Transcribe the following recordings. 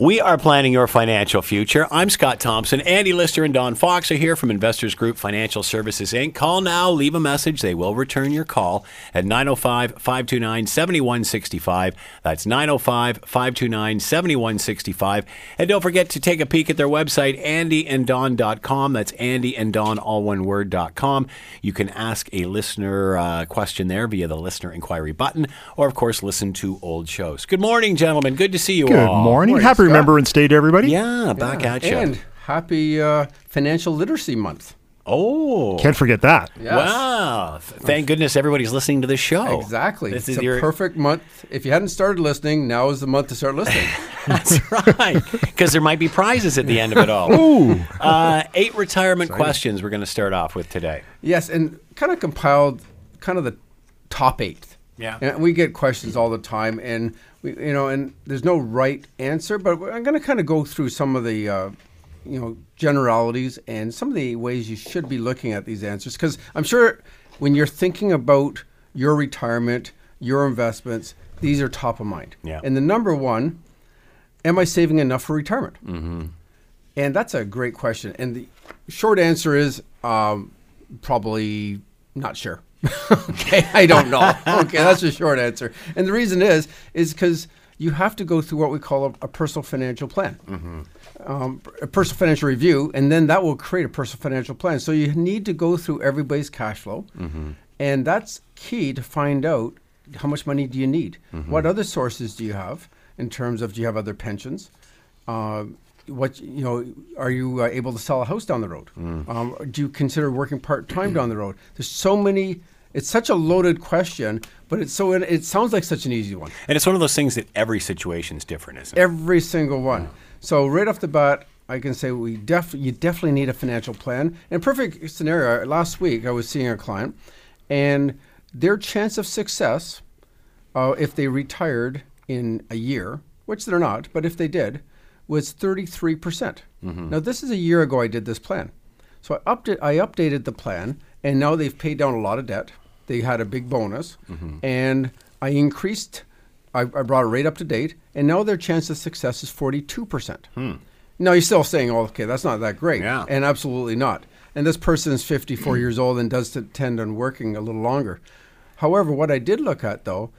We are planning your financial future. I'm Scott Thompson. Andy Lister and Don Fox are here from Investors Group Financial Services Inc. Call now, leave a message. They will return your call at 905 529 7165. That's 905 529 7165. And don't forget to take a peek at their website, andyanddon.com. That's Andy and Don, all one word.com. You can ask a listener uh, question there via the listener inquiry button, or of course, listen to old shows. Good morning, gentlemen. Good to see you Good all. morning. Morning, Happy Scott. Remembrance Day to everybody. Yeah, back at you. And happy uh, Financial Literacy Month. oh, Can't forget that. Yes. wow! Thank goodness everybody's listening to this show. Exactly. This it's is a your perfect month. If you hadn't started listening, now is the month to start listening. That's right, because there might be prizes at the end of it all. Ooh. Uh, eight retirement questions we're going to start off with today. yes, and kind of compiled kind of the top eight. Yeah. And we get questions all the time, and we, you know, and there's no right answer, but I'm going to kind of go through some of the, uh, you know, generalities and some of the ways you should be looking at these answers, because I'm sure when you're thinking about your retirement, your investments, these are top of mind. Yeah. And the number one, am I saving enough for retirement? Mm-hmm. And that's a great question. And the short answer is um, probably not sure. okay, I don't know. okay, that's a short answer. And the reason is is because you have to go through what we call a, a personal financial plan, um, a personal financial review, and then that will create a personal financial plan. So you need to go through everybody's cash flow, and that's key to find out how much money do you need, what other sources do you have in terms of do you have other pensions. Uh, what you know, are you uh, able to sell a house down the road? Um, do you consider working part time down the road? There's so many. It's such a loaded question, but it's so it, sounds like such an easy one. And it's one of those things that every situation is different, isn't it? Every single one. So right off the bat, I can say we def you definitely need a financial plan. In a perfect scenario, last week I was seeing a client, and their chance of success, uh, if they retired in a year, which they're not, but if they did, was 33%. percent mm-hmm. Now this is a year ago I did this plan. So I update I updated the plan and now they've paid down a lot of debt. They had a big bonus mm-hmm. and I increased I, I brought it right up to date and now their chance of success is 42%. Hmm. Now you're still saying, oh, okay, that's not that great. Yeah. And absolutely not. And this person is 54 years old and does tend on working a little longer. However, what I did look at though,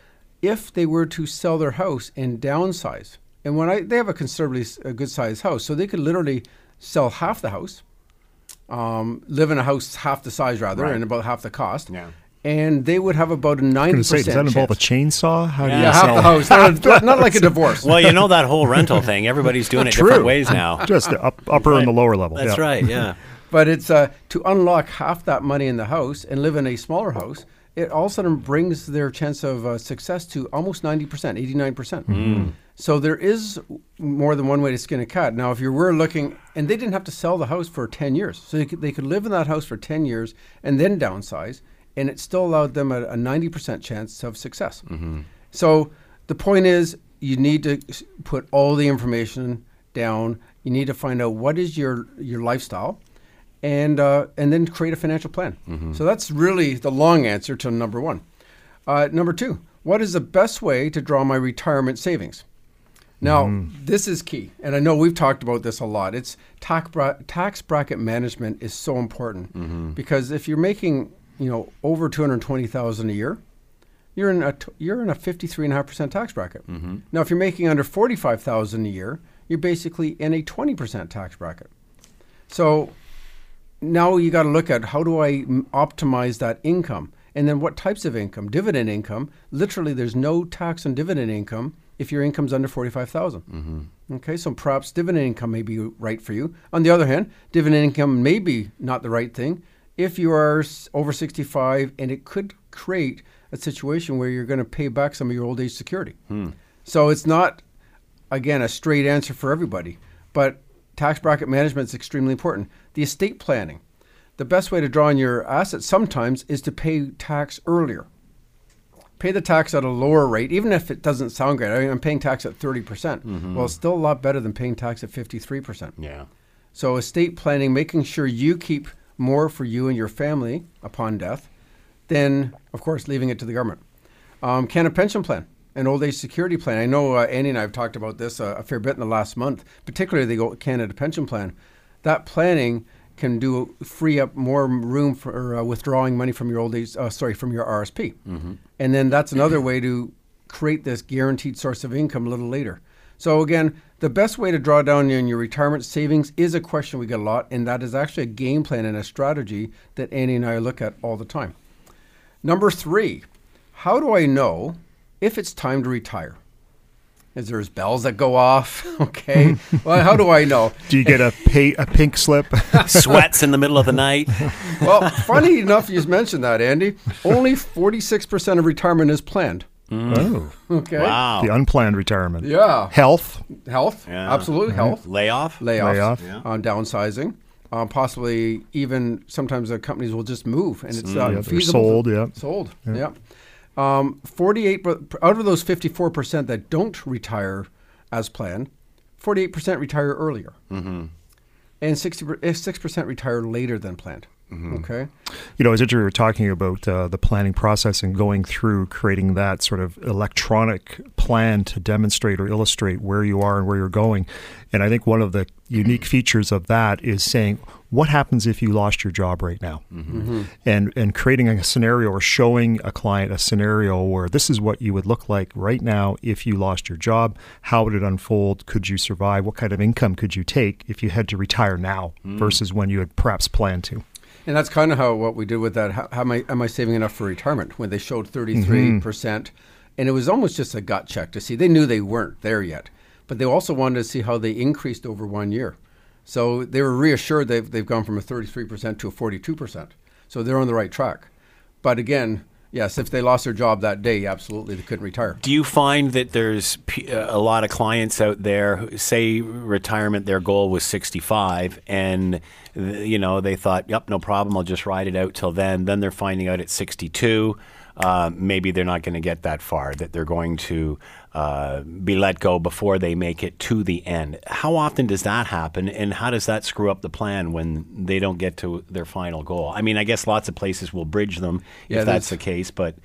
if they were to sell their house and downsize, and when I they have a considerably s- a good sized house, so they could literally sell half the house, um, live in a house half the size rather, Right. and about half the cost. Yeah. And they would have about a ninety Gonna say, percent. does that involve a chainsaw? How do you yeah, half sell? the house, not, not like a divorce. Well, you know that whole rental thing. Everybody's doing it True. different ways now. Just the up, upper and the lower level. That's yeah. right. Yeah. But it's uh, to unlock half that money in the house and live in a smaller house. It all of a sudden brings their chance of uh, success to almost ninety percent, eighty nine percent. So there is more than one way to skin a cat. Now, if you were looking, and they didn't have to sell the house for ten years, so they could, they could live in that house for ten years and then downsize, and it still allowed them a ninety percent chance of success. So the point is, you need to put all the information down. You need to find out what is your your lifestyle, and uh, and then create a financial plan. So that's really the long answer to number one. Uh, number two, what is the best way to draw my retirement savings? Now, mm. this is key, and I know we've talked about this a lot. It's tax, bra- tax bracket management is so important mm-hmm. because if you're making, you know, over two hundred twenty thousand a year, you're in a t- you're in a fifty three and a half percent tax bracket. Mm-hmm. Now, if you're making under forty five thousand a year, you're basically in a twenty percent tax bracket. So now you got to look at how do I m- optimize that income, and then what types of income? Dividend income. Literally, there's no tax on dividend income if your income's under forty-five mm-hmm. Okay, so perhaps dividend income may be right for you. On the other hand, dividend income may be not the right thing if you are over sixty-five, and it could create a situation where you're going to pay back some of your old age security. Hmm. So it's not again a straight answer for everybody, but tax bracket management is extremely important. The estate planning, the best way to draw on your assets sometimes is to pay tax earlier. Pay the tax at a lower rate, even if it doesn't sound great. I mean, I'm paying tax at 30%. percent Well, it's still a lot better than paying tax at 53%. Yeah. So estate planning, making sure you keep more for you and your family upon death, then, of course leaving it to the government. Um, Canada Pension Plan? an old age security plan. I know uh, Andy and I have talked about this uh, a fair bit in the last month, particularly the Old Canada Pension Plan. That planning can do free up more room for uh, withdrawing money from your old age, uh, sorry, from your RSP, and then that's another way to create this guaranteed source of income a little later. So again, the best way to draw down on your retirement savings is a question we get a lot, and that is actually a game plan and a strategy that Andy and I look at all the time. Number three, how do I know if it's time to retire? Is there's bells that go off? Okay. well, how do I know? Do you get a pay, a pink slip? Sweats in the middle of the night. Well, funny enough, you mentioned that, Andy. Only 46% of retirement is planned. Mm. oh, Okay. Wow. the unplanned retirement. Yeah. Health. Health. Yeah. Absolutely. Mm-hmm. Health. Layoff. Layoffs. Layoff. Yeah. On downsizing. Um, possibly even sometimes the companies will just move and it's not Yeah, feasible. sold. Yeah. Sold. Yeah. Um, 48 out of those 54% that don't retire as planned, 48% retire earlier. Mm-hmm. And 60, 6% retire later than planned. Mm-hmm. Okay. You know, as you were talking about uh, the planning process and going through creating that sort of electronic plan to demonstrate or illustrate where you are and where you're going. And I think one of the unique features of that is saying, what happens if you lost your job right now? Mm-hmm. Mm-hmm. And, and creating a scenario or showing a client a scenario where this is what you would look like right now if you lost your job. How would it unfold? Could you survive? What kind of income could you take if you had to retire now mm. versus when you had perhaps planned to? And that's kind of how what we did with that. How, how am, I, am I saving enough for retirement? When they showed 33%, percent mm-hmm. and it was almost just a gut check to see. They knew they weren't there yet, but they also wanted to see how they increased over one year. So they were reassured they've, they've gone from a 33% to a 42%. So they're on the right track. But again, yes, if they lost their job that day, absolutely, they couldn't retire. Do you find that there's uh, a lot of clients out there who say retirement, their goal was 65, and you know they thought, "Yep, no problem, I'll just ride it out till then." Then they're finding out at 62, uh, maybe they're not going to get that far. That they're going to uh, be let go before they make it to the end. How often does that happen, and how does that screw up the plan when they don't get to their final goal? I mean, I guess lots of places will bridge them Yeah, if that's there's- the case, but.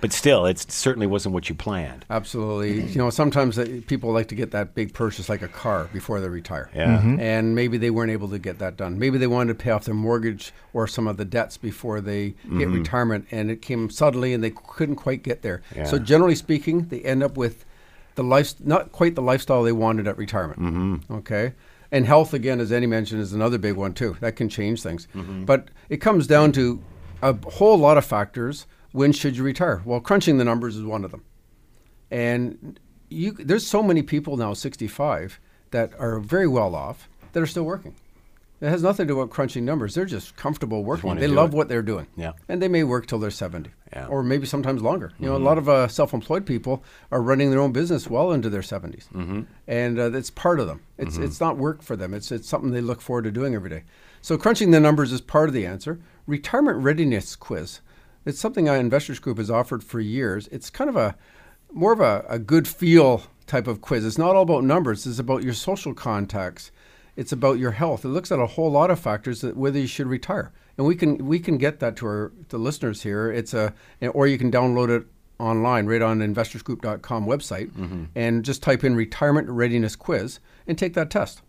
But still, it certainly wasn't what you planned. Absolutely. You know, sometimes uh, people like to get that big purchase like a car before they retire. Yeah. Mhm. And maybe they weren't able to get that done. Maybe they wanted to pay off their mortgage or some of the debts before they hit retirement and it came suddenly and they couldn't quite get there. So generally speaking, they end up with the life not quite the lifestyle they wanted at retirement. Mm-hmm. Okay? And health again as Andy mentioned is another big one too. That can change things. But it comes down to a whole lot of factors. When should you retire? Well, crunching the numbers is one of them. And you, there's so many people now, 65, that are very well off that are still working. It has nothing to do with crunching numbers. They're just comfortable working. They love it. what they're doing. Yeah. And they may work till they're 70 Yeah. or maybe sometimes longer. You know, a lot of uh, self employed people are running their own business well into their 70s. Mm-hmm. And uh, it's part of them. It's, it's not work for them, it's, it's something they look forward to doing every day. So crunching the numbers is part of the answer. Retirement readiness quiz. It's something our investors group has offered for years. It's kind of a more of a, a good feel type of quiz. It's not all about numbers. It's about your social contacts. It's about your health. It looks at a whole lot of factors that whether you should retire. And we can we can get that to our the listeners here. It's a or you can download it online right on investorsgroup.com website and just type in retirement readiness quiz and take that test.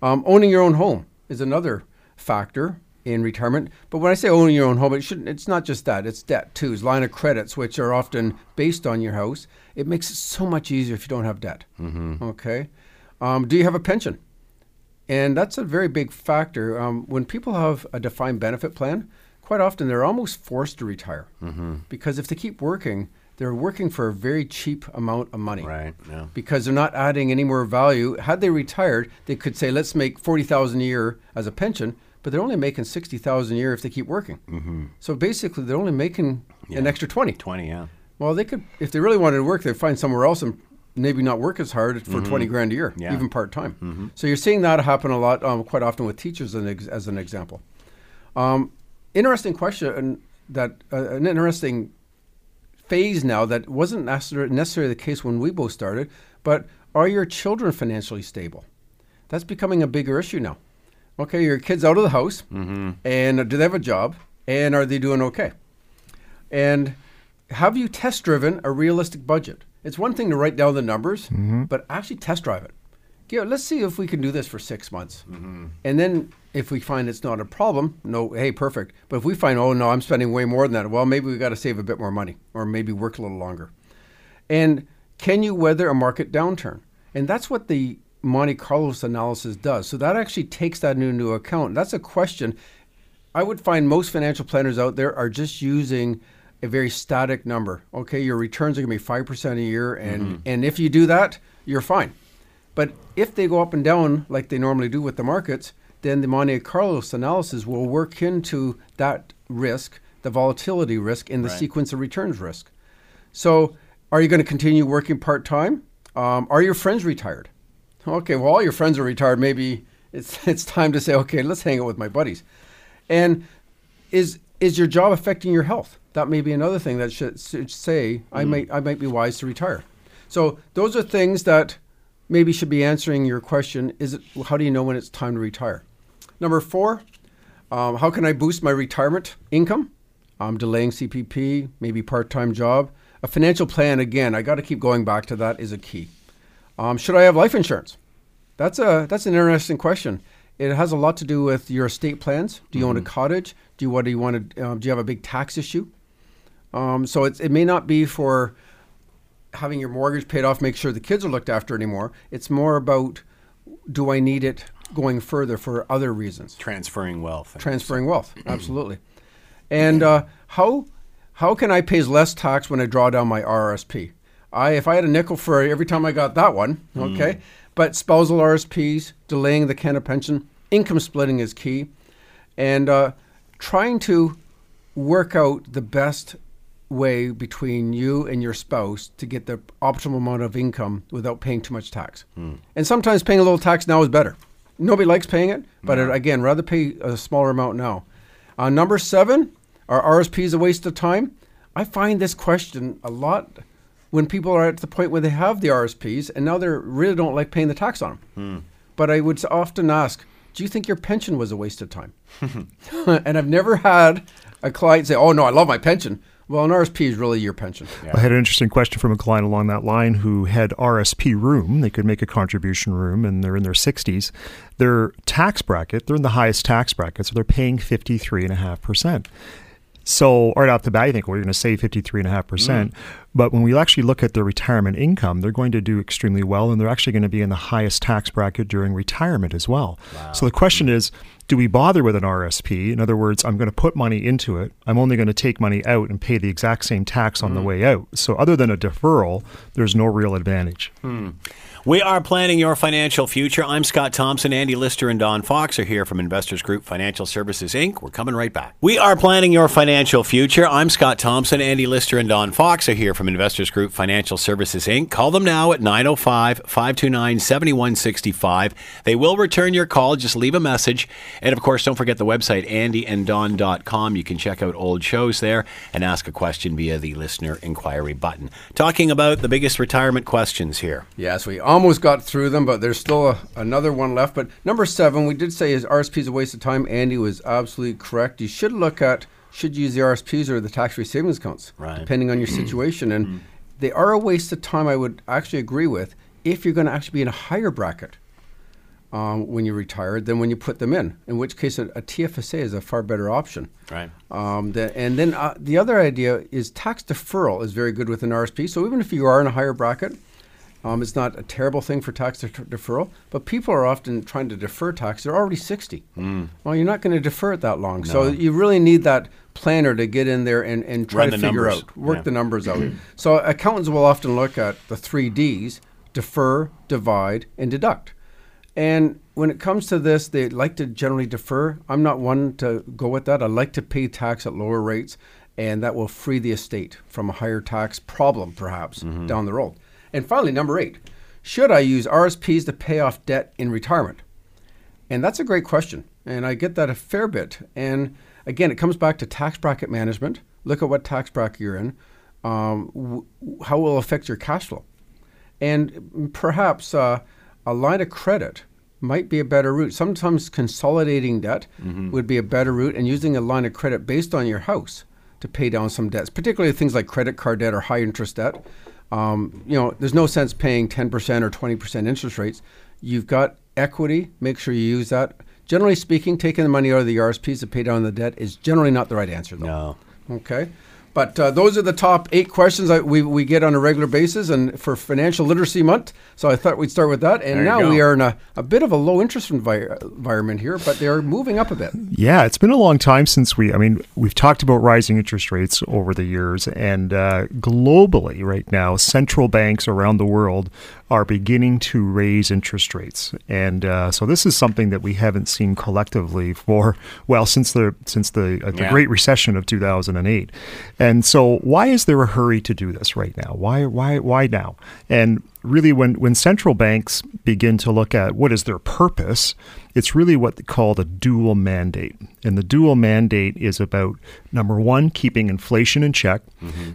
Um, owning your own home is another factor in retirement. But when I say owning your own home, it shouldn't. It's not just that. It's debt too. It's line of credits, which are often based on your house. It makes it so much easier if you don't have debt. Okay. Um, do you have a pension? And that's a very big factor. Um, when people have a defined benefit plan, quite often they're almost forced to retire because if they keep working, they're working for a very cheap amount of money Right. Yeah. because they're not adding any more value. Had they retired, they could say, "Let's make forty thousand a year as a pension," but they're only making sixty thousand a year if they keep working. Mm-hmm. So basically, they're only making an extra twenty. Twenty. Yeah. Well, they could, if they really wanted to work, they'd find somewhere else and maybe not work as hard for twenty grand a year, Yeah. even part time. So you're seeing that happen a lot, um, quite often with teachers, as an, ex- as an example. Um, interesting question that uh, an interesting phase now that wasn't necessarily the case when we both started, but are your children financially stable? That's becoming a bigger issue now. Okay, your kids out of the house, and do they have a job, and are they doing okay? And have you test driven a realistic budget? It's one thing to write down the numbers, mm-hmm. but actually test drive it. Let's see if we can do this for six months, mm-hmm. and then if we find it's not a problem, no, hey, perfect. But if we find, oh no, I'm spending way more than that, well, maybe we've got to save a bit more money, or maybe work a little longer. And can you weather a market downturn? And that's what the Monte Carlos analysis does. So that actually takes that into account. That's a question. I would find most financial planners out there are just using a very static number. Okay, your returns are going to be 5% a year and and if you do that, you're fine. But if they go up and down like they normally do with the markets, then the Monte Carlo analysis will work into that risk, the volatility risk, and the Right. sequence of returns risk. So, are you going to continue working part time? Um, are your friends retired? Okay, well, all your friends are retired. Maybe it's it's time to say, okay, let's hang out with my buddies. And is is your job affecting your health? That may be another thing that should, should say I might I might be wise to retire. So those are things that maybe should be answering your question. Is it how do you know when it's time to retire? Number four, um, how can I boost my retirement income? Um, delaying CPP, maybe part-time job. A financial plan again. I got to keep going back to that is a key. Um, should I have life insurance? That's a that's an interesting question. It has a lot to do with your estate plans. Do you own a cottage? Do you what do you want to? Um, do you have a big tax issue? Um, so it's, it may not be for having your mortgage paid off, make sure the kids are looked after anymore. It's more about do I need it going further for other reasons? Transferring wealth. Transferring wealth, absolutely. And uh, how how can I pay less tax when I draw down my RRSP? I if I had a nickel for every time I got that one, okay. But spousal RSPs, delaying the Canada pension, income splitting is key, and uh, trying to work out the best way between you and your spouse to get the optimal amount of income without paying too much tax. And sometimes paying a little tax now is better. Nobody likes paying it, but again, rather pay a smaller amount now. Uh, number seven, are RSPs a waste of time? I find this question a lot when people are at the point where they have the RSPs and now they really don't like paying the tax on them. But I would often ask, do you think your pension was a waste of time? and I've never had a client say, oh, no, I love my pension. Well, an RSP is really your pension. I had an interesting question from a client along that line who had RSP room. They could make a contribution room and they're in their 60s. Their tax bracket, they're in the highest tax bracket, so they're paying 53.5%. So, right off the bat, you think, well, you're going to save 53.5%. Mm. But when we actually look at their retirement income, they're going to do extremely well, and they're actually going to be in the highest tax bracket during retirement as well. So, the question is do we bother with an RSP? In other words, I'm going to put money into it. I'm only going to take money out and pay the exact same tax on the mm. way out. So, other than a deferral, there's no real advantage. Hmm. We are planning your financial future. I'm Scott Thompson. Andy Lister and Don Fox are here from Investors Group Financial Services Inc. We're coming right back. We are planning your financial future. I'm Scott Thompson. Andy Lister and Don Fox are here from Investors Group Financial Services Inc. Call them now at 905 529 7165. They will return your call. Just leave a message. And of course, don't forget the website, andyanddon.com. You can check out old shows there and ask a question via the listener inquiry button. Talking about the biggest retirement questions here. Yes, we almost got through them, but there's still a, another one left. But number seven, we did say is RSP is a waste of time. Andy was absolutely correct. You should look at should you use the RSPs or the tax-free savings accounts, Right. depending on your situation. And they are a waste of time. I would actually agree with if you're going to actually be in a higher bracket um, when you retire than when you put them in. In which case, a, a TFSA is a far better option. Right. Um, the, and then uh, the other idea is tax deferral is very good with an RSP. So even if you are in a higher bracket, um, it's not a terrible thing for tax de- deferral. But people are often trying to defer tax. They're already 60. Mm. Well, you're not going to defer it that long. So you really need that planner to get in there and, and try Run to figure numbers. out, work Yeah. the numbers out. Mm-hmm. So accountants will often look at the three Ds defer, divide, and deduct. And when it comes to this, they like to generally defer. I'm not one to go with that. I like to pay tax at lower rates, and that will free the estate from a higher tax problem, perhaps, mm-hmm. down the road. And finally, number eight should I use RSPs to pay off debt in retirement? And that's a great question. And I get that a fair bit. And again, it comes back to tax bracket management. Look at what tax bracket you're in, um, w- how it will affect your cash flow. And perhaps uh, a line of credit might be a better route. Sometimes consolidating debt would be a better route, and using a line of credit based on your house to pay down some debts, particularly things like credit card debt or high interest debt. Um, you know, there's no sense paying 10% or 20% interest rates. You've got equity, make sure you use that. Generally speaking, taking the money out of the RSPs to pay down the debt is generally not the right answer, though. No. Okay. But uh, those are the top eight questions that we, we get on a regular basis and for Financial Literacy Month. So I thought we'd start with that. And now go. we are in a, a bit of a low interest envi- environment here, but they're moving up a bit. Yeah, it's been a long time since we. I mean, we've talked about rising interest rates over the years, and uh, globally, right now, central banks around the world are beginning to raise interest rates, and uh, so this is something that we haven't seen collectively for well since the since the uh, the Yeah. Great Recession of two thousand and eight. And so, why is there a hurry to do this right now? Why why why now? And really, when when central banks begin to look at what is their purpose, it's really what they call the dual mandate. And the dual mandate is about number one, keeping inflation in check,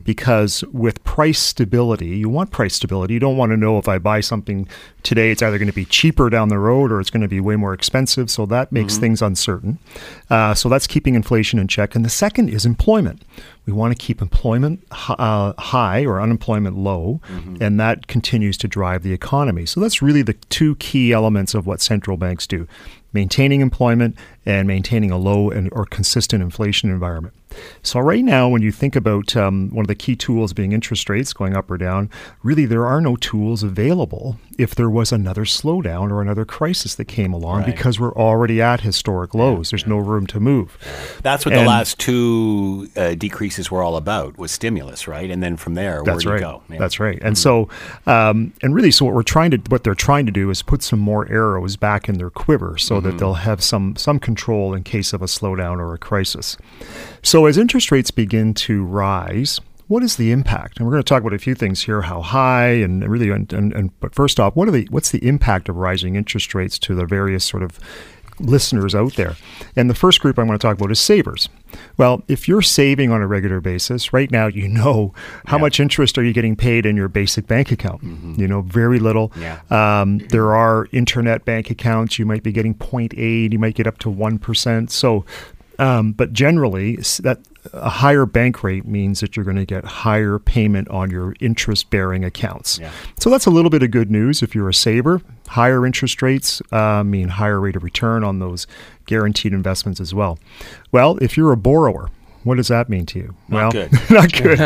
because with price stability, you want price stability. You don't want to know if I buy something today, it's either going to be cheaper down the road or it's going to be way more expensive. So that makes things uncertain. Uh, so that's keeping inflation in check. And the second is employment. We want to keep employment uh, high or unemployment low, and that continues to drive the economy. So that's really the two key elements of what central banks do maintaining employment and maintaining a low and, or consistent inflation environment. So, right now, when you think about um, one of the key tools being interest rates going up or down, really there are no tools available if there was another slowdown or another crisis that came along Right. because we're already at historic lows. There's no room to move. That's what the last two uh, decreases were all about was stimulus, right? And then from there, That's where right. you go? Yeah. That's right. And so, um, and really, so what we're trying to, what they're trying to do is put some more arrows back in their quiver so that they'll have some some control in case of a slowdown or a crisis. So as interest rates begin to rise. What is the impact? And we're going to talk about a few things here: how high, and really, and, and, and but first off, what are the what's the impact of rising interest rates to the various sort of listeners out there. And the first group I want to talk about is savers. Well, if you're saving on a regular basis, right now you know how Yeah. much interest are you getting paid in your basic bank account. You know, very little. Yeah. Um, there are internet bank accounts. You might be getting 0.8. You might get up to 1%. So, um, but generally, that a higher bank rate means that you're going to get higher payment on your interest bearing accounts. Yeah. So that's a little bit of good news if you're a saver. Higher interest rates uh, mean higher rate of return on those guaranteed investments as well. Well, if you're a borrower, what does that mean to you? Not well, good. not good.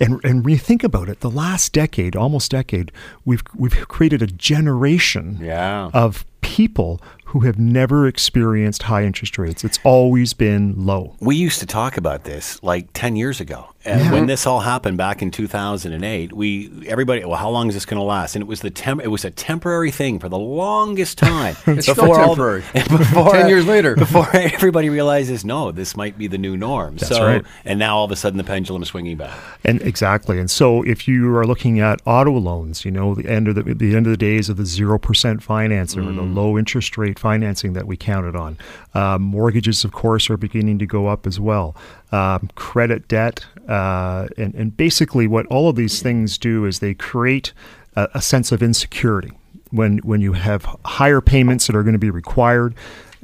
and and when you think about it, the last decade, almost decade, we've we've created a generation Yeah. of people who have never experienced high interest rates. It's always been low. We used to talk about this like 10 years ago. And when this all happened back in 2008, we everybody, well, how long is this going to last? And it was the tem- it was a temporary thing for the longest time. It's still temporary. before 10 years later. before everybody realizes, no, this might be the new norm. That's so, right. and now all of a sudden the pendulum is swinging back. And exactly. And so if you are looking at auto loans, you know, the end of the, the end of the days of the 0% financing or the mm. low interest rate financing that we counted on. Uh, mortgages, of course, are beginning to go up as well. Um, credit debt. Uh, and, and basically, what all of these things do is they create a, a sense of insecurity when, when you have higher payments that are going to be required.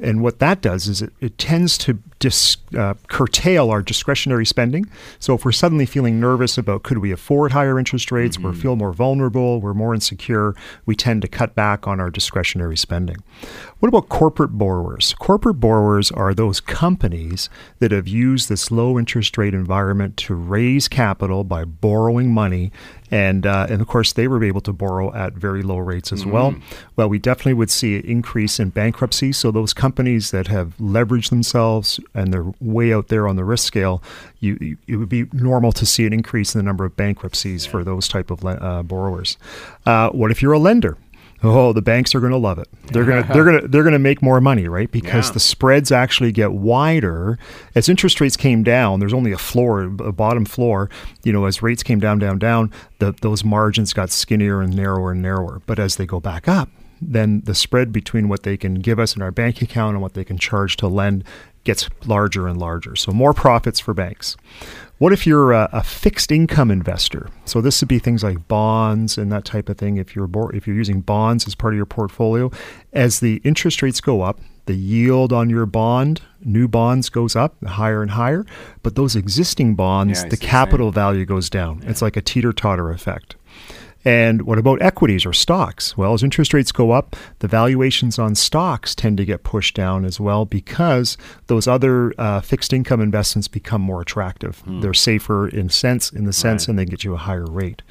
And what that does is it, it tends to dis, uh, curtail our discretionary spending. So if we're suddenly feeling nervous about could we afford higher interest rates, we feel more vulnerable, we're more insecure, we tend to cut back on our discretionary spending. What about corporate borrowers? Corporate borrowers are those companies that have used this low interest rate environment to raise capital by borrowing money. And, uh, and of course, they were able to borrow at very low rates as well. Well, we definitely would see an increase in bankruptcy. So those companies that have leveraged themselves and they're way out there on the risk scale, you, you, it would be normal to see an increase in the number of bankruptcies for those type of uh, borrowers. Uh, what if you're a lender? Oh, the banks are going to love it. They're going to they're going to they're going to make more money, right? Because Yeah. the spreads actually get wider as interest rates came down. There's only a floor, a bottom floor. You know, as rates came down, down, down, the, those margins got skinnier and narrower and narrower. But as they go back up, then the spread between what they can give us in our bank account and what they can charge to lend gets larger and larger. So more profits for banks. What if you're a, a fixed income investor? So this would be things like bonds and that type of thing. If you're bor- if you're using bonds as part of your portfolio, as the interest rates go up, the yield on your bond, new bonds goes up higher and higher, but those existing bonds, Yeah, the see what you're capital value goes down. It's like a teeter totter effect. And what about equities or stocks? Well, as interest rates go up, the valuations on stocks tend to get pushed down as well because those other uh, fixed income investments become more attractive. Hmm. They're safer in sense in the sense, right. and they get you a higher rate.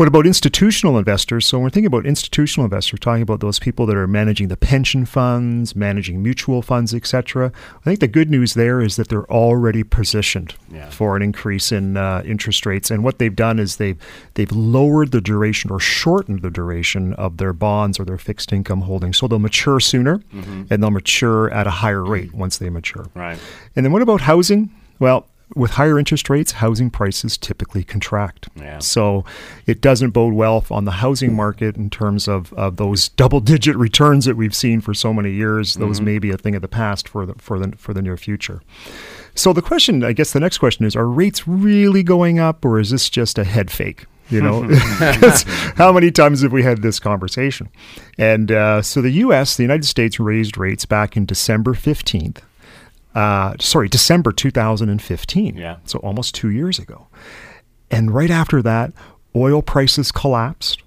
What about institutional investors? So when we're thinking about institutional investors, we're talking about those people that are managing the pension funds, managing mutual funds, etc. I think the good news there is that they're already positioned yeah. for an increase in uh, interest rates, and what they've done is they've they've lowered the duration or shortened the duration of their bonds or their fixed income holdings, so they'll mature sooner, mm-hmm. and they'll mature at a higher rate once they mature. Right. And then what about housing? Well, with higher interest rates, housing prices typically contract. Yeah. So it doesn't bode well on the housing market in terms of, of those double digit returns that we've seen for so many years. Those mm-hmm. may be a thing of the past for the, for the, for the near future. So the question, I guess the next question is, are rates really going up or is this just a head fake? You know, how many times have we had this conversation? And uh, so the U.S., the United States, raised rates back in December 15th uh, sorry, December 2015. Yeah. So almost two years ago. And right after that, oil prices collapsed.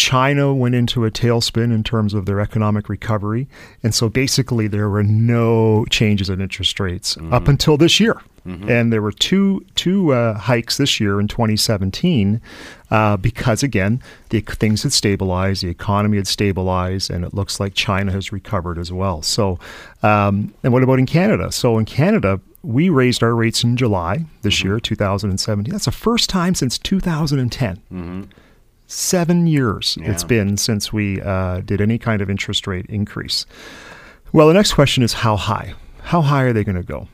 China went into a tailspin in terms of their economic recovery. And so basically, there were no changes in interest rates mm-hmm. up until this year. Mm-hmm. And there were two two uh, hikes this year in 2017 uh, because again the things had stabilized, the economy had stabilized, and it looks like China has recovered as well. So, um, and what about in Canada? So in Canada, we raised our rates in July this mm-hmm. year, 2017. That's the first time since 2010. Seven years yeah. it's been since we uh, did any kind of interest rate increase. Well, the next question is how high? How high are they going to go?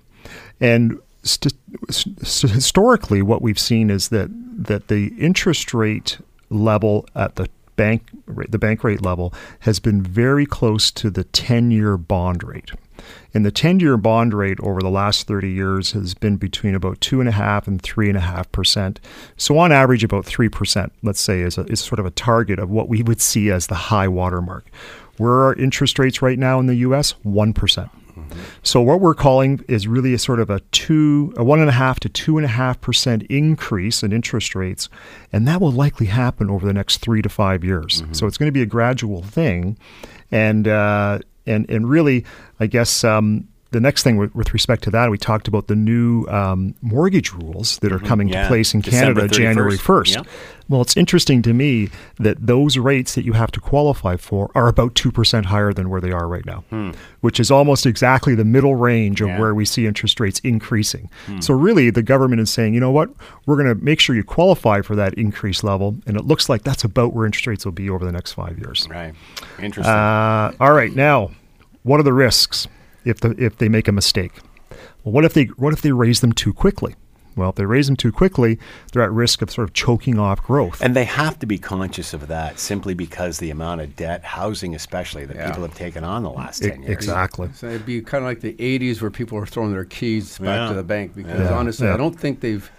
And st- st- historically, what we've seen is that that the interest rate level at the bank the bank rate level has been very close to the 10-year bond rate. And the 10 year bond rate over the last 30 years has been between about 2.5 and 3.5%. So, on average, about 3%, let's say, is, a, is sort of a target of what we would see as the high water mark. Where are interest rates right now in the US? 1%. So what we're calling is really a sort of a two, a one and a half to two and a half percent increase in interest rates, and that will likely happen over the next three to five years. Mm-hmm. So it's going to be a gradual thing, and uh, and and really, I guess. Um, the next thing with, with, respect to that, we talked about the new um, mortgage rules that are mm-hmm. coming yeah. to place in December Canada 31st. January 1st. Yeah. Well, it's interesting to me that those rates that you have to qualify for are about 2% higher than where they are right now, hmm. which is almost exactly the middle range of yeah. where we see interest rates increasing. Hmm. So, really, the government is saying, you know what, we're going to make sure you qualify for that increase level. And it looks like that's about where interest rates will be over the next five years. Right. Interesting. Uh, all right. Now, what are the risks if, the, if they make a mistake? Well, what if they, what if they raise them too quickly? Well, if they raise them too quickly, they're at risk of sort of choking off growth. And they have to be conscious of that simply because the amount of debt, housing especially, that yeah. people have taken on the last 10 years. Exactly. So it'd be kind of like the 80s where people were throwing their keys back yeah. to the bank because yeah. honestly, I don't think they've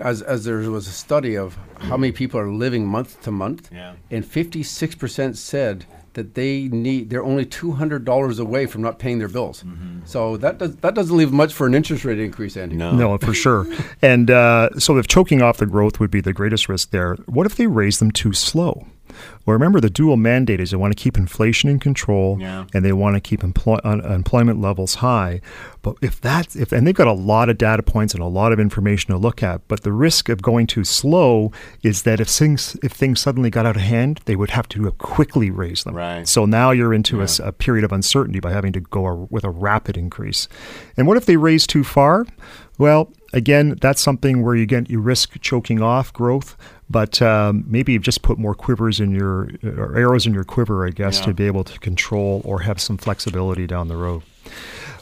as as there was a study of how many people are living month to month, yeah. and 56% said that they need they're only two hundred dollars away from not paying their bills. Mm-hmm. So that does that doesn't leave much for an interest rate increase, Andy. No, no, for sure. and uh, so if choking off the growth would be the greatest risk there, what if they raise them too slow? Well, remember the dual mandate is they want to keep inflation in control yeah. and they want to keep employ- un- employment levels high. But if that's if and they've got a lot of data points and a lot of information to look at, but the risk of going too slow is that if things if things suddenly got out of hand, they would have to quickly raise them. Right. So now you're into yeah. a, a, period of uncertainty by having to go a, with a rapid increase. And what if they raise too far? Well, again, that's something where you get you risk choking off growth. But um, maybe you've just put more quivers in your or arrows in your quiver, I guess, yeah. to be able to control or have some flexibility down the road.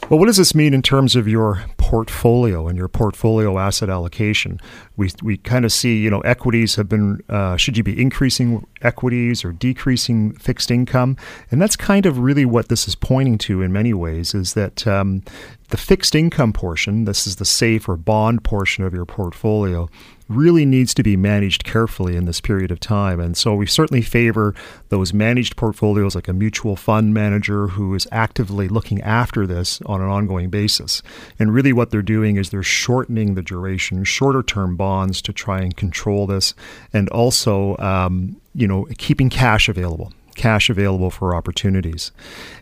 Well, what does this mean in terms of your portfolio and your portfolio asset allocation? We, we kind of see, you know, equities have been, uh, should you be increasing equities or decreasing fixed income? And that's kind of really what this is pointing to in many ways is that um, the fixed income portion, this is the safe or bond portion of your portfolio, really needs to be managed carefully in this period of time. And so we certainly favor those managed portfolios like a mutual fund manager who is actively looking after this on an ongoing basis. And really, what they're doing is they're shortening the duration, shorter term bonds to try and control this, and also, um, you know, keeping cash available cash available for opportunities.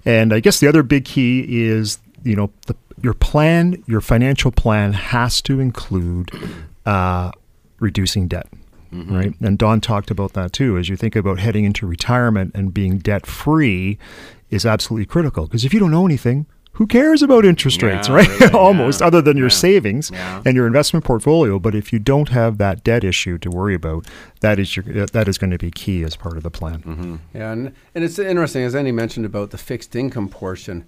And I guess the other big key is, you know, the, your plan, your financial plan has to include uh, reducing debt. Mm-hmm. Right. And Don talked about that too. As you think about heading into retirement and being debt free is absolutely critical. Because if you don't know anything, who cares about interest yeah, rates, right? Really, Almost, yeah. other than your yeah. savings and your investment portfolio. But if you don't have that debt issue to worry about, that is your that is going to be key as part of the plan. Mm-hmm. Yeah, and, and it's interesting as Andy mentioned about the fixed income portion.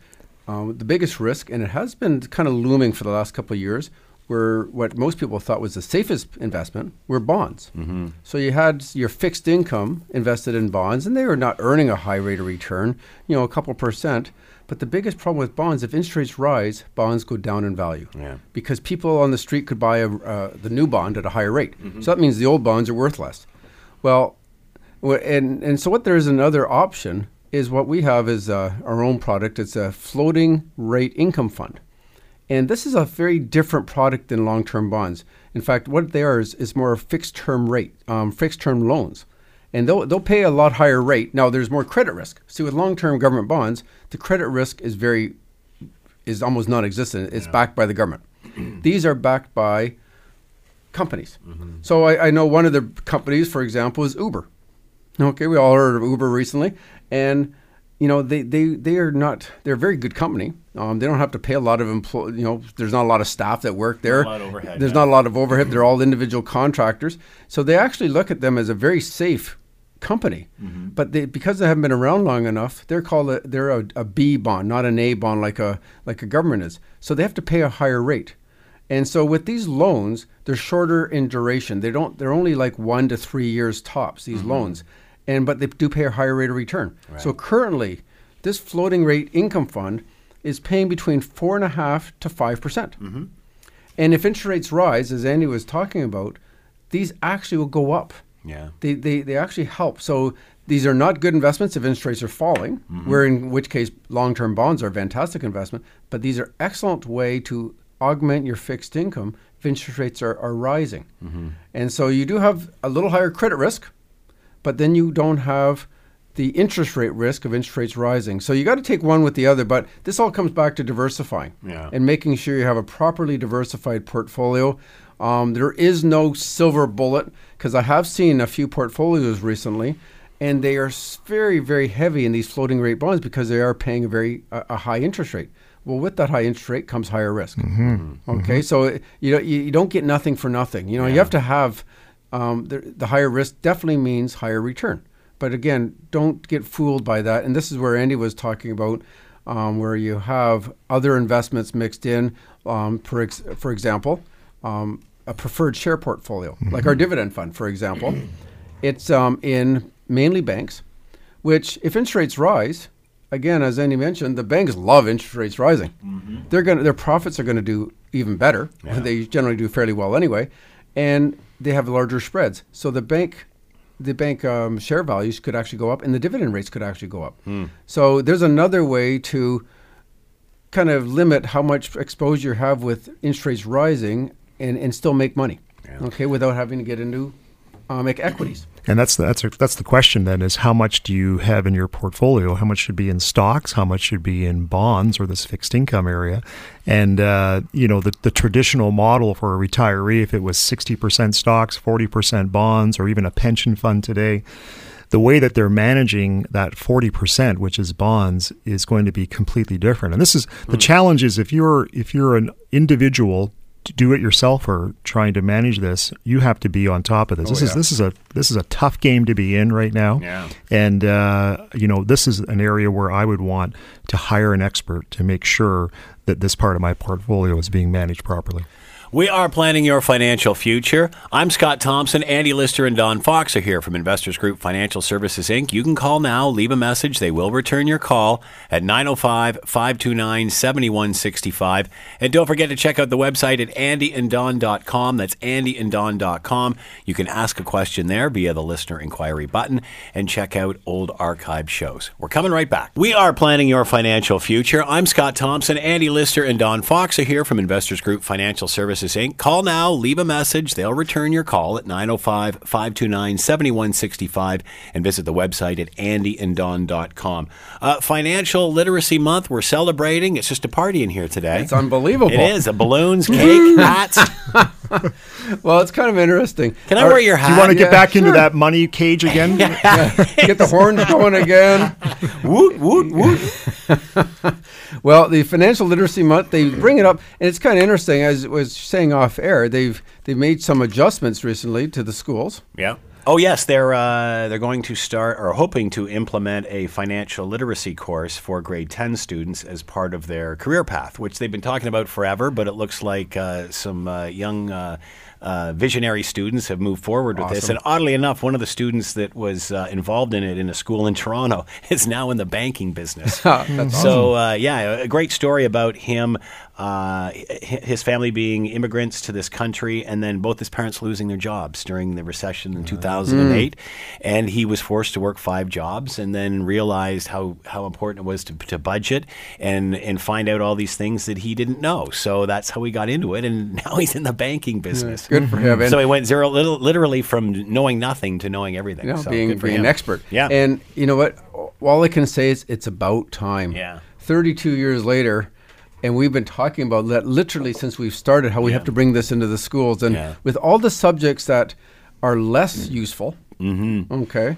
Um, the biggest risk, and it has been kind of looming for the last couple of years, were what most people thought was the safest investment were bonds. Mm-hmm. So you had your fixed income invested in bonds, and they were not earning a high rate of return, you know, a couple percent. But the biggest problem with bonds, if interest rates rise, bonds go down in value. Yeah. Because people on the street could buy a, uh, the new bond at a higher rate. Mm-hmm. So that means the old bonds are worth less. Well, and, and so what there is another option is what we have is uh, our own product. It's a floating rate income fund. And this is a very different product than long term bonds. In fact, what they are is, is more fixed term rate, um, fixed term loans. And they'll, they'll pay a lot higher rate. Now, there's more credit risk. See, with long term government bonds, the credit risk is very, is almost non existent. It's yeah. backed by the government. These are backed by companies. Mm-hmm. So I, I know one of the companies, for example, is Uber. Okay, we all heard of Uber recently. And you know they, they they are not they're a very good company. Um, they don't have to pay a lot of employ you know there's not a lot of staff that work there. Overhead, there's yeah. not a lot of overhead. They're all individual contractors. So they actually look at them as a very safe company. Mm-hmm. but they, because they haven't been around long enough they're called a, they're a, a B bond not an A bond like a like a government is. So they have to pay a higher rate. And so with these loans they're shorter in duration. They don't they're only like one to three years tops these mm-hmm. loans and but they do pay a higher rate of return. Right. So currently, this floating rate income fund is paying between four and a half to five percent. Mm-hmm. And if interest rates rise, as Andy was talking about, these actually will go up. Yeah, they they, they actually help. So these are not good investments if interest rates are falling. Mm-hmm. Where in which case long-term bonds are a fantastic investment. But these are excellent way to augment your fixed income if interest rates are, are rising. Mm-hmm. And so you do have a little higher credit risk but then you don't have the interest rate risk of interest rates rising. So you got to take one with the other, but this all comes back to diversifying yeah. and making sure you have a properly diversified portfolio. Um, there is no silver bullet because I have seen a few portfolios recently, and they are very, very heavy in these floating rate bonds because they are paying a very a, a high interest rate. Well, with that high interest rate comes higher risk. Mm-hmm. mm-hmm. Okay, mm-hmm. so you know you, you, don't get nothing for nothing. You know yeah. you have to have um, the, the higher risk definitely means higher return. But again, don't get fooled by that. And this is where Andy was talking about, um, where you have other investments mixed in. Um, for, ex- for example, um, a preferred share portfolio, mm-hmm. like our dividend fund, for example. it's um, in mainly banks, which if interest rates rise, again, as Andy mentioned, the banks love interest rates rising. Mm-hmm. They're going their profits are going to do even better. Yeah. They generally do fairly well anyway, and they have larger spreads. So the bank the bank um, share values could actually go up and the dividend rates could actually go up. Mm. So there's another way to kind of limit how much exposure you have with interest rates rising and, and still make money. Yeah. Okay, without having to get into uh, make equities. And that's the, that's a, that's the question then is how much do you have in your portfolio? How much should be in stocks? How much should be in bonds or this fixed income area? And uh, you know the the traditional model for a retiree, if it was sixty percent stocks, forty percent bonds, or even a pension fund today, the way that they're managing that 40% which is bonds is going to be completely different and this is the hmm. challenge is if you're if you're an individual do it yourself or trying to manage this, you have to be on top of this. Oh, this yeah. is this is a this is a tough game to be in right now. Yeah. And uh, you know, this is an area where I would want to hire an expert to make sure that this part of my portfolio is being managed properly. We are planning your financial future. I'm Scott Thompson. Andy Lister and Don Fox are here from Investors Group Financial Services Inc. You can call now, leave a message. They will return your call at 905 529 7165. And don't forget to check out the website at andyanddon.com. That's andyanddon.com. You can ask a question there via the listener inquiry button and check out old archive shows. We're coming right back. We are planning your financial future. I'm Scott Thompson. Andy Lister and Don Fox are here from Investors Group Financial Services Inc. Call now, leave a message. They'll return your call at 905 529 7165 and visit the website at andyanddon.com. Uh, Financial Literacy Month, we're celebrating. It's just a party in here today. It's unbelievable. It is. A balloons, cake, hats. Well, it's kind of interesting. Can I Our- wear your hat? Do you want to get Yeah, back into that money cage again? yeah. Get the horns going again. woot, woot, woot. Well, the financial literacy month, they bring it up, and it's kind of interesting. As I was saying off air, they've they've made some adjustments recently to the schools. Yeah. Oh yes, they're uh, they're going to start or hoping to implement a financial literacy course for grade ten students as part of their career path, which they've been talking about forever. But it looks like uh, some uh, young. Uh, visionary students have moved forward with this, and oddly enough, one of the students that was uh, involved in it in a school in Toronto is now in the banking business. That's So uh, yeah, a great story about him, uh, his family being immigrants to this country, and then both his parents losing their jobs during the recession in 2008, and he was forced to work five jobs, and then realized how how important it was to, to budget and and find out all these things that he didn't know. So that's how he got into it, and now he's in the banking business. Good for him. So he went zero, lit- literally from knowing nothing to knowing everything. you know, so being, being an expert. Yeah. And you know what? All I can say is it's about time. Yeah. 32 years later, and we've been talking about that literally since we've started how we have to bring this into the schools. And Yeah. with all the subjects that are less useful, okay,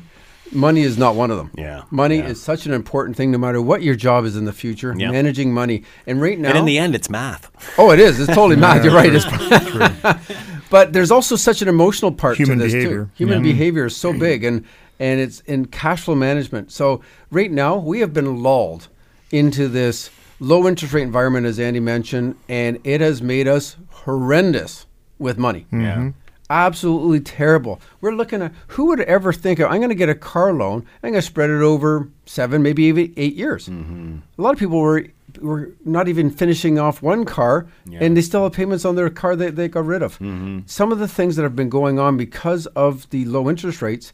money is not one of them. Mm-hmm. Yeah. Money Yeah. is such an important thing no matter what your job is in the future, Yeah. managing money. And right now, And in the end, it's math. Oh, it is. It's totally math. You're right. It's but there's also such an emotional part Human to this behavior. too. Human Yeah. behavior is so big, and and it's in cash flow management. So right now we have been lulled into this low interest rate environment, as Andy mentioned, and it has made us horrendous with money. Mm-hmm. Yeah. Absolutely terrible. We're looking at who would ever think of I'm going to get a car loan. I'm going to spread it over seven, maybe even eight years. Mm-hmm. A lot of people were were not even finishing off one car, and they still have payments on their car that they got rid of. Mm-hmm. Some of the things that have been going on because of the low interest rates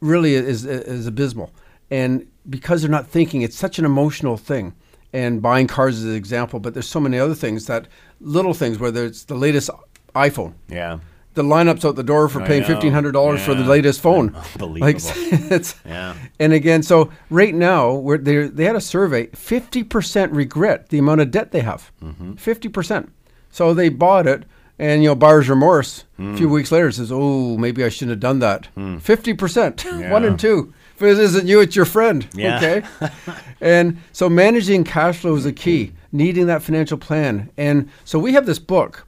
really is is abysmal, and because they're not thinking, it's such an emotional thing. And buying cars is an example, but there's so many other things that little things, whether it's the latest iPhone, Yeah. the lineups out the door for I paying know. fifteen hundred dollars for the latest phone. Unbelievable. it's Yeah. and again, so right now, where they they had a survey, fifty percent regret the amount of debt they have. Mm-hmm. 50 percent. So they bought it, and you know, buyer's remorse. A Mm. few weeks later, says, "Oh, maybe I shouldn't have done that." Fifty percent, one Yeah. and two. If it isn't you, it's your friend. Yeah. Okay. and so managing cash flow is a key. Needing that financial plan, and so we have this book,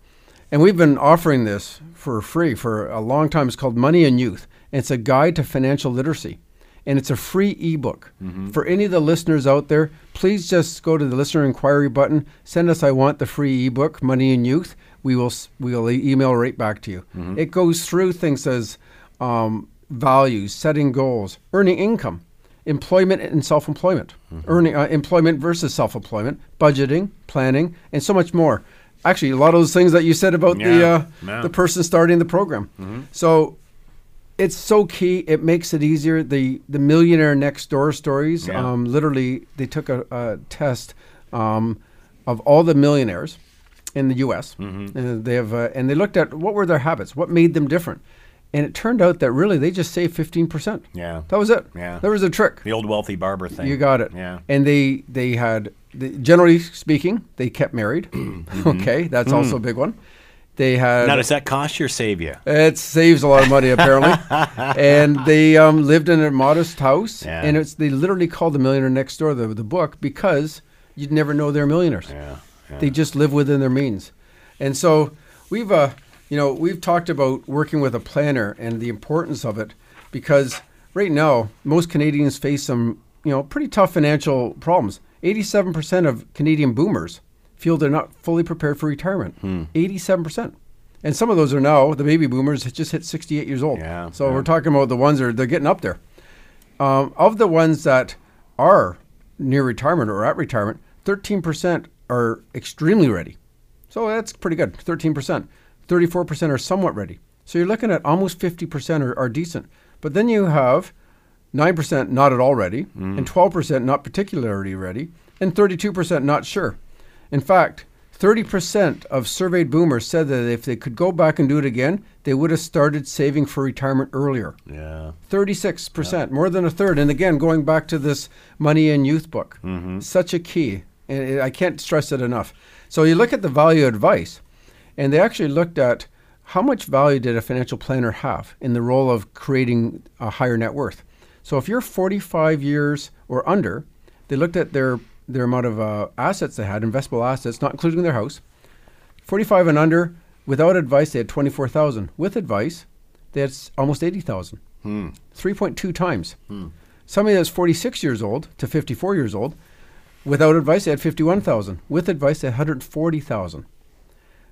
and we've been offering this for free for a long time. It's called Money and Youth. And it's a guide to financial literacy. And it's a free ebook. For any of the listeners out there, please just go to the listener inquiry button, send us I want the free ebook, Money and Youth. We will we will email right back to you. It goes through things as um, values, setting goals, earning income, employment and self-employment, earning uh, employment versus self-employment, budgeting, planning, and so much more. Actually, a lot of those things that you said about the uh, yeah. the person starting the program. So it's so key. It makes it easier. The the millionaire next door stories. Yeah. Um, literally, they took a, a test um, of all the millionaires in the U.S. Mm-hmm. And they have uh, and they looked at what were their habits, what made them different, and it turned out that really they just saved fifteen percent. Yeah. That was it. Yeah. there was a trick. The old wealthy barber thing. You got it. Yeah. And they they had generally speaking they kept married. okay, that's also a big one. They had Now, does that cost you or save you? it saves a lot of money apparently, and they um, lived in a modest house, Yeah. and it's they literally called the millionaire next door the the book because you'd never know they're millionaires. Yeah. yeah. They just live within their means, and so we've uh you know we've talked about working with a planner and the importance of it because right now most Canadians face some you know pretty tough financial problems. Eighty-seven percent of Canadian boomers feel they're not fully prepared for retirement. 87%. And some of those are now, the baby boomers just hit 68 years old. Yeah, so yeah. we're talking about the ones that are, they're getting up there. Um, of the ones that are near retirement or at retirement, 13% are extremely ready. So that's pretty good, 13%. 34% are somewhat ready. So you're looking at almost 50% are, are decent. But then you have 9% not at all ready, and mm. 12% not particularly ready, and 32% not sure. In fact, 30% of surveyed boomers said that if they could go back and do it again, they would have started saving for retirement earlier. Yeah. 36%, more than a third. And again, going back to this money and youth book, mm-hmm. such a key. And I can't stress it enough. So you look at the value advice, and they actually looked at how much value did a financial planner have in the role of creating a higher net worth. So if you're 45 years or under, they looked at their their amount of uh, assets they had, investable assets, not including their house. 45 and under, without advice, they had 24,000. With advice, they had almost 80,000. 3.2 times. Somebody that's 46 years old to 54 years old, without advice, they had 51,000. With advice, they had 140,000.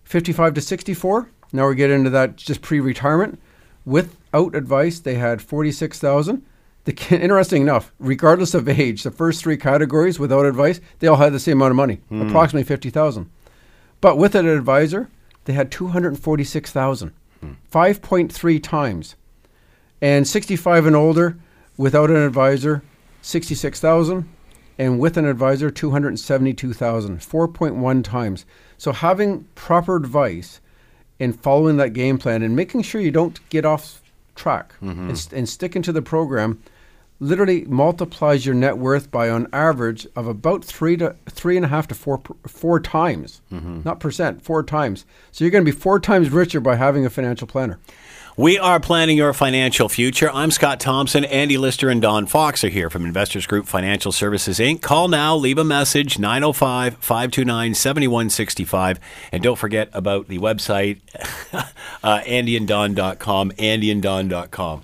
55 to 64, now we're getting into that just pre retirement. Without advice, they had 46,000. The, interesting enough, regardless of age, the first three categories without advice, they all had the same amount of money, hmm. approximately 50,000. But with an advisor, they had 246,000, hmm. 5.3 times. And 65 and older, without an advisor, 66,000. And with an advisor, 272,000, 4.1 times. So having proper advice and following that game plan and making sure you don't get off track mm-hmm. and, st- and sticking to the program literally multiplies your net worth by on average of about three to three and a half to four four times, mm-hmm. not percent, four times. So you're going to be four times richer by having a financial planner. We are planning your financial future. I'm Scott Thompson. Andy Lister and Don Fox are here from Investors Group Financial Services Inc. Call now, leave a message 905 529 7165. And don't forget about the website uh, andyanddon.com, andyanddon.com.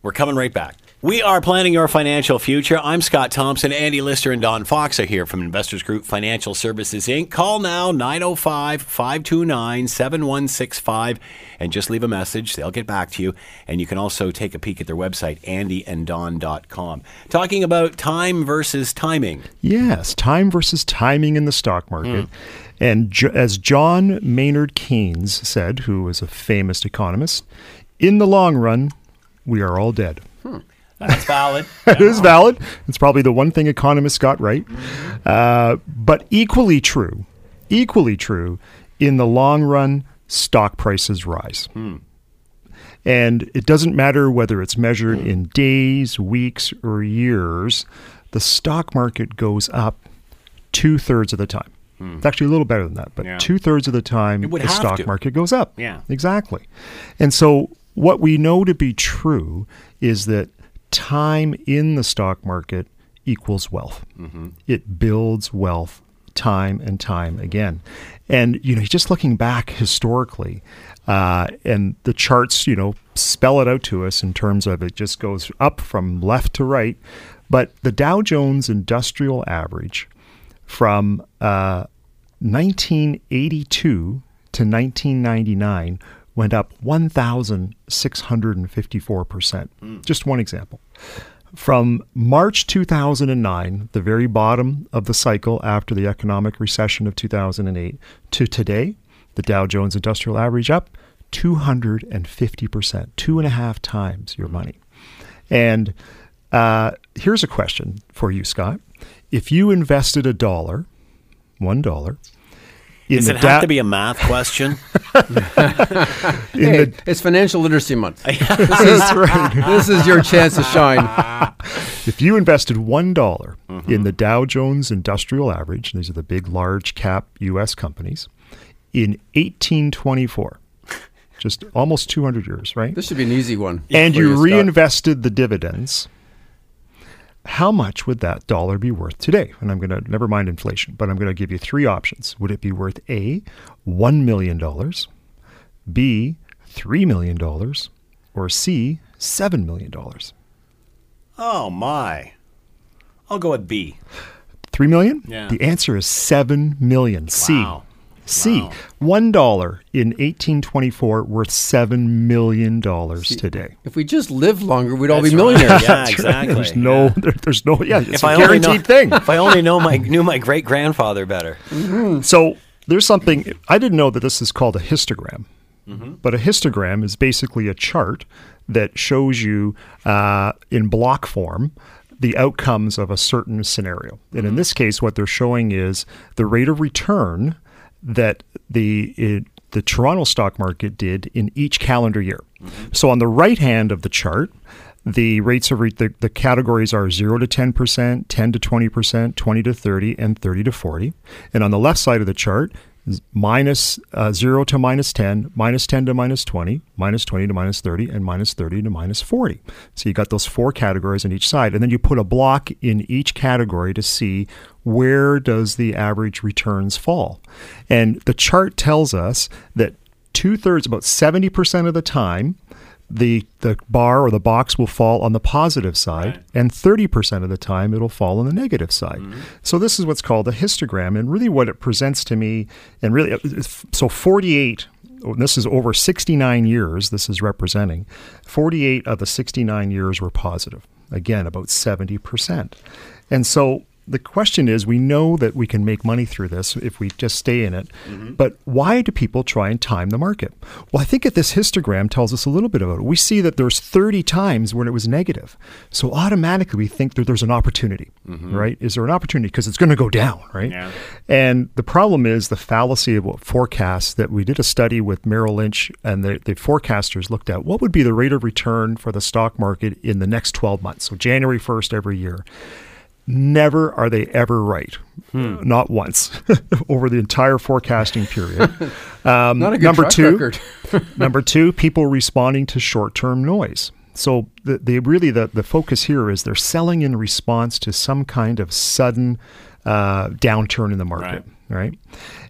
We're coming right back. We are planning your financial future. I'm Scott Thompson. Andy Lister and Don Fox are here from Investors Group Financial Services Inc. Call now 905 529 7165 and just leave a message. They'll get back to you. And you can also take a peek at their website, andyanddon.com. Talking about time versus timing. Yes, time versus timing in the stock market. Hmm. And jo- as John Maynard Keynes said, who was a famous economist, in the long run, we are all dead. Hmm. That's valid. It is valid. It's probably the one thing economists got right. Mm-hmm. Uh, but equally true, equally true, in the long run, stock prices rise. Hmm. And it doesn't matter whether it's measured hmm. in days, weeks, or years, the stock market goes up two thirds of the time. Hmm. It's actually a little better than that, but Yeah. two thirds of the time, the stock to. market goes up. Yeah. Exactly. And so, what we know to be true is that time in the stock market equals wealth. It builds wealth time and time again. And, you know, just looking back historically, uh, and the charts, you know, spell it out to us in terms of it just goes up from left to right. But the Dow Jones Industrial Average from uh, 1982 to 1999 went up 1,654%. Just one example. From March 2009, the very bottom of the cycle after the economic recession of 2008, to today, the Dow Jones Industrial Average up 250%, two and a half times your money. And uh, here's a question for you, Scott. If you invested a dollar, one dollar, in Does the it have to be a math question? Hey, the it's Financial Literacy Month. this, is, this is your chance to shine. If you invested one mm-hmm. in the Dow Jones Industrial Average, these are the big, large cap U.S. companies, in 1824, just almost 200 years, right? This should be an easy one. and for you Scott. reinvested the dividends, how much would that dollar be worth today? And I'm going to never mind inflation, but I'm going to give you three options. Would it be worth A, $1 million, B, $3 million, or C, $7 million? Oh, my. I'll go with B. Three million? Yeah. The answer is seven million. C. Wow. C. Wow. One dollar in 1824 worth seven million dollars today. If we just lived longer, we'd all That's be right. millionaires. Yeah, That's right. exactly. There's no. Yeah. There, there's no. Yeah, it's If a I only know, guaranteed thing. if I only know my knew my great grandfather better. So there's something I didn't know that this is called a histogram, Mm-hmm. but a histogram is basically a chart that shows you uh, in block form the outcomes of a certain scenario. And Mm-hmm. in this case, what they're showing is the rate of return that the it, the Toronto stock market did in each calendar year. Mm-hmm. So on the right hand of the chart, the rates of re- the, the categories are 0 to 10%, 10 to 20%, 20 to 30, and 30 to 40. And on the left side of the chart, minus, uh, 0 to minus 10, minus 10 to minus 20, minus 20 to minus 30, and minus 30 to minus 40. So you got those four categories on each side. And then you put a block in each category to see where does the average returns fall. And the chart tells us that two thirds, about 70% of the time, the the bar or the box will fall on the positive side, Right. and 30% of the time it'll fall on the negative side. Mm-hmm. So this is what's called a histogram, and really what it presents to me, and really, so 48. This is over 69 years. This is representing 48 of the 69 years were positive. Again, about 70%. And so the question is we know that we can make money through this if we just stay in it. Mm-hmm. But why do people try and time the market? Well, I think that this histogram tells us a little bit about it. We see that there's 30 times when it was negative. So automatically we think that there's an opportunity, mm-hmm. right? Is there an opportunity? Because it's going to go down, right? Yeah. And the problem is the fallacy of what forecasts that we did a study with Merrill Lynch and the, the forecasters looked at what would be the rate of return for the stock market in the next 12 months. So January 1st every year never are they ever right. Not once over the entire forecasting period. Um, Not a good number track two, record. number two, people responding to short-term noise. So the, the really the, the focus here is they're selling in response to some kind of sudden uh, downturn in the market, right.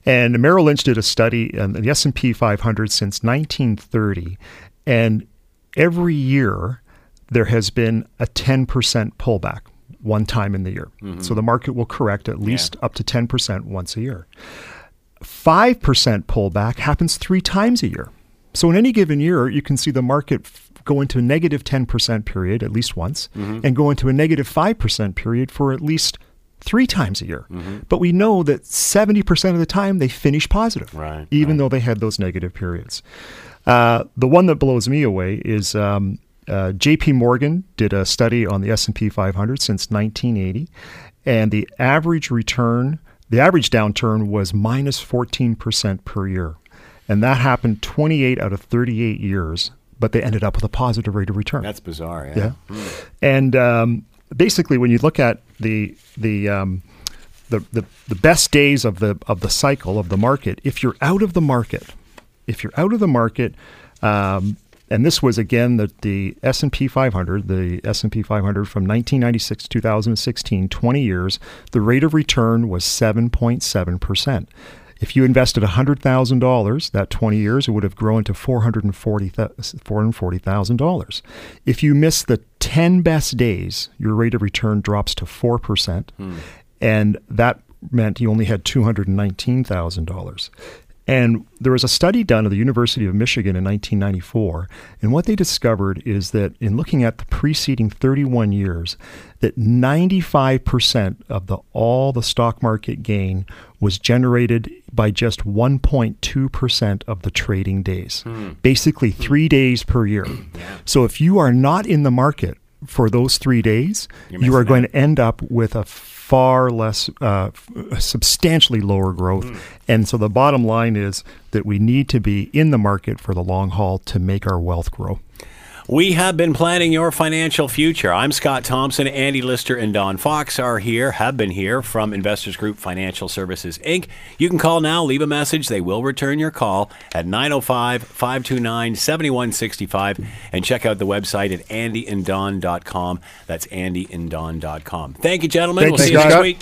And Merrill Lynch did a study on the S&P 500 since 1930, and every year there has been a 10% pullback one time in the year. So the market will correct at least up to 10% once a year. 5% pullback happens three times a year. So in any given year, you can see the market f- go into a negative 10% period at least once and go into a negative 5% period for at least three times a year. But we know that 70% of the time they finish positive, Right, even though they had those negative periods. Uh, the one that blows me away is um, uh, J.P. Morgan did a study on the S&P 500 since 1980, and the average return, the average downturn was minus 14% per year, and that happened 28 out of 38 years. But they ended up with a positive rate of return. That's bizarre. Yeah. Yeah. And um, basically, when you look at the the, um, the the the best days of the of the cycle of the market, if you're out of the market, if you're out of the market, um, and this was again the the S and P 500, the S and P 500 from 1996 to 2016, 20 years, the rate of return was 7.7 percent. If you invested $100,000 that 20 years, it would have grown to $440,000. $440,000. If you miss the 10 best days, your rate of return drops to 4%. Hmm. And that meant you only had $219,000. And there was a study done at the University of Michigan in 1994, and what they discovered is that in looking at the preceding 31 years, that 95% of the all the stock market gain was generated by just 1.2% of the trading days. Basically 3 days per year. So if you are not in the market for those 3 days, you are going out. to end up with a far less, uh, substantially lower growth. Hmm. And so the bottom line is that we need to be in the market for the long haul to make our wealth grow. We have been planning your financial future. I'm Scott Thompson. Andy Lister and Don Fox are here, have been here from Investors Group Financial Services, Inc. You can call now, leave a message. They will return your call at 905 529 7165 and check out the website at andyanddon.com. That's andyanddon.com. Thank you, gentlemen. Thanks, we'll see you Scott. next week.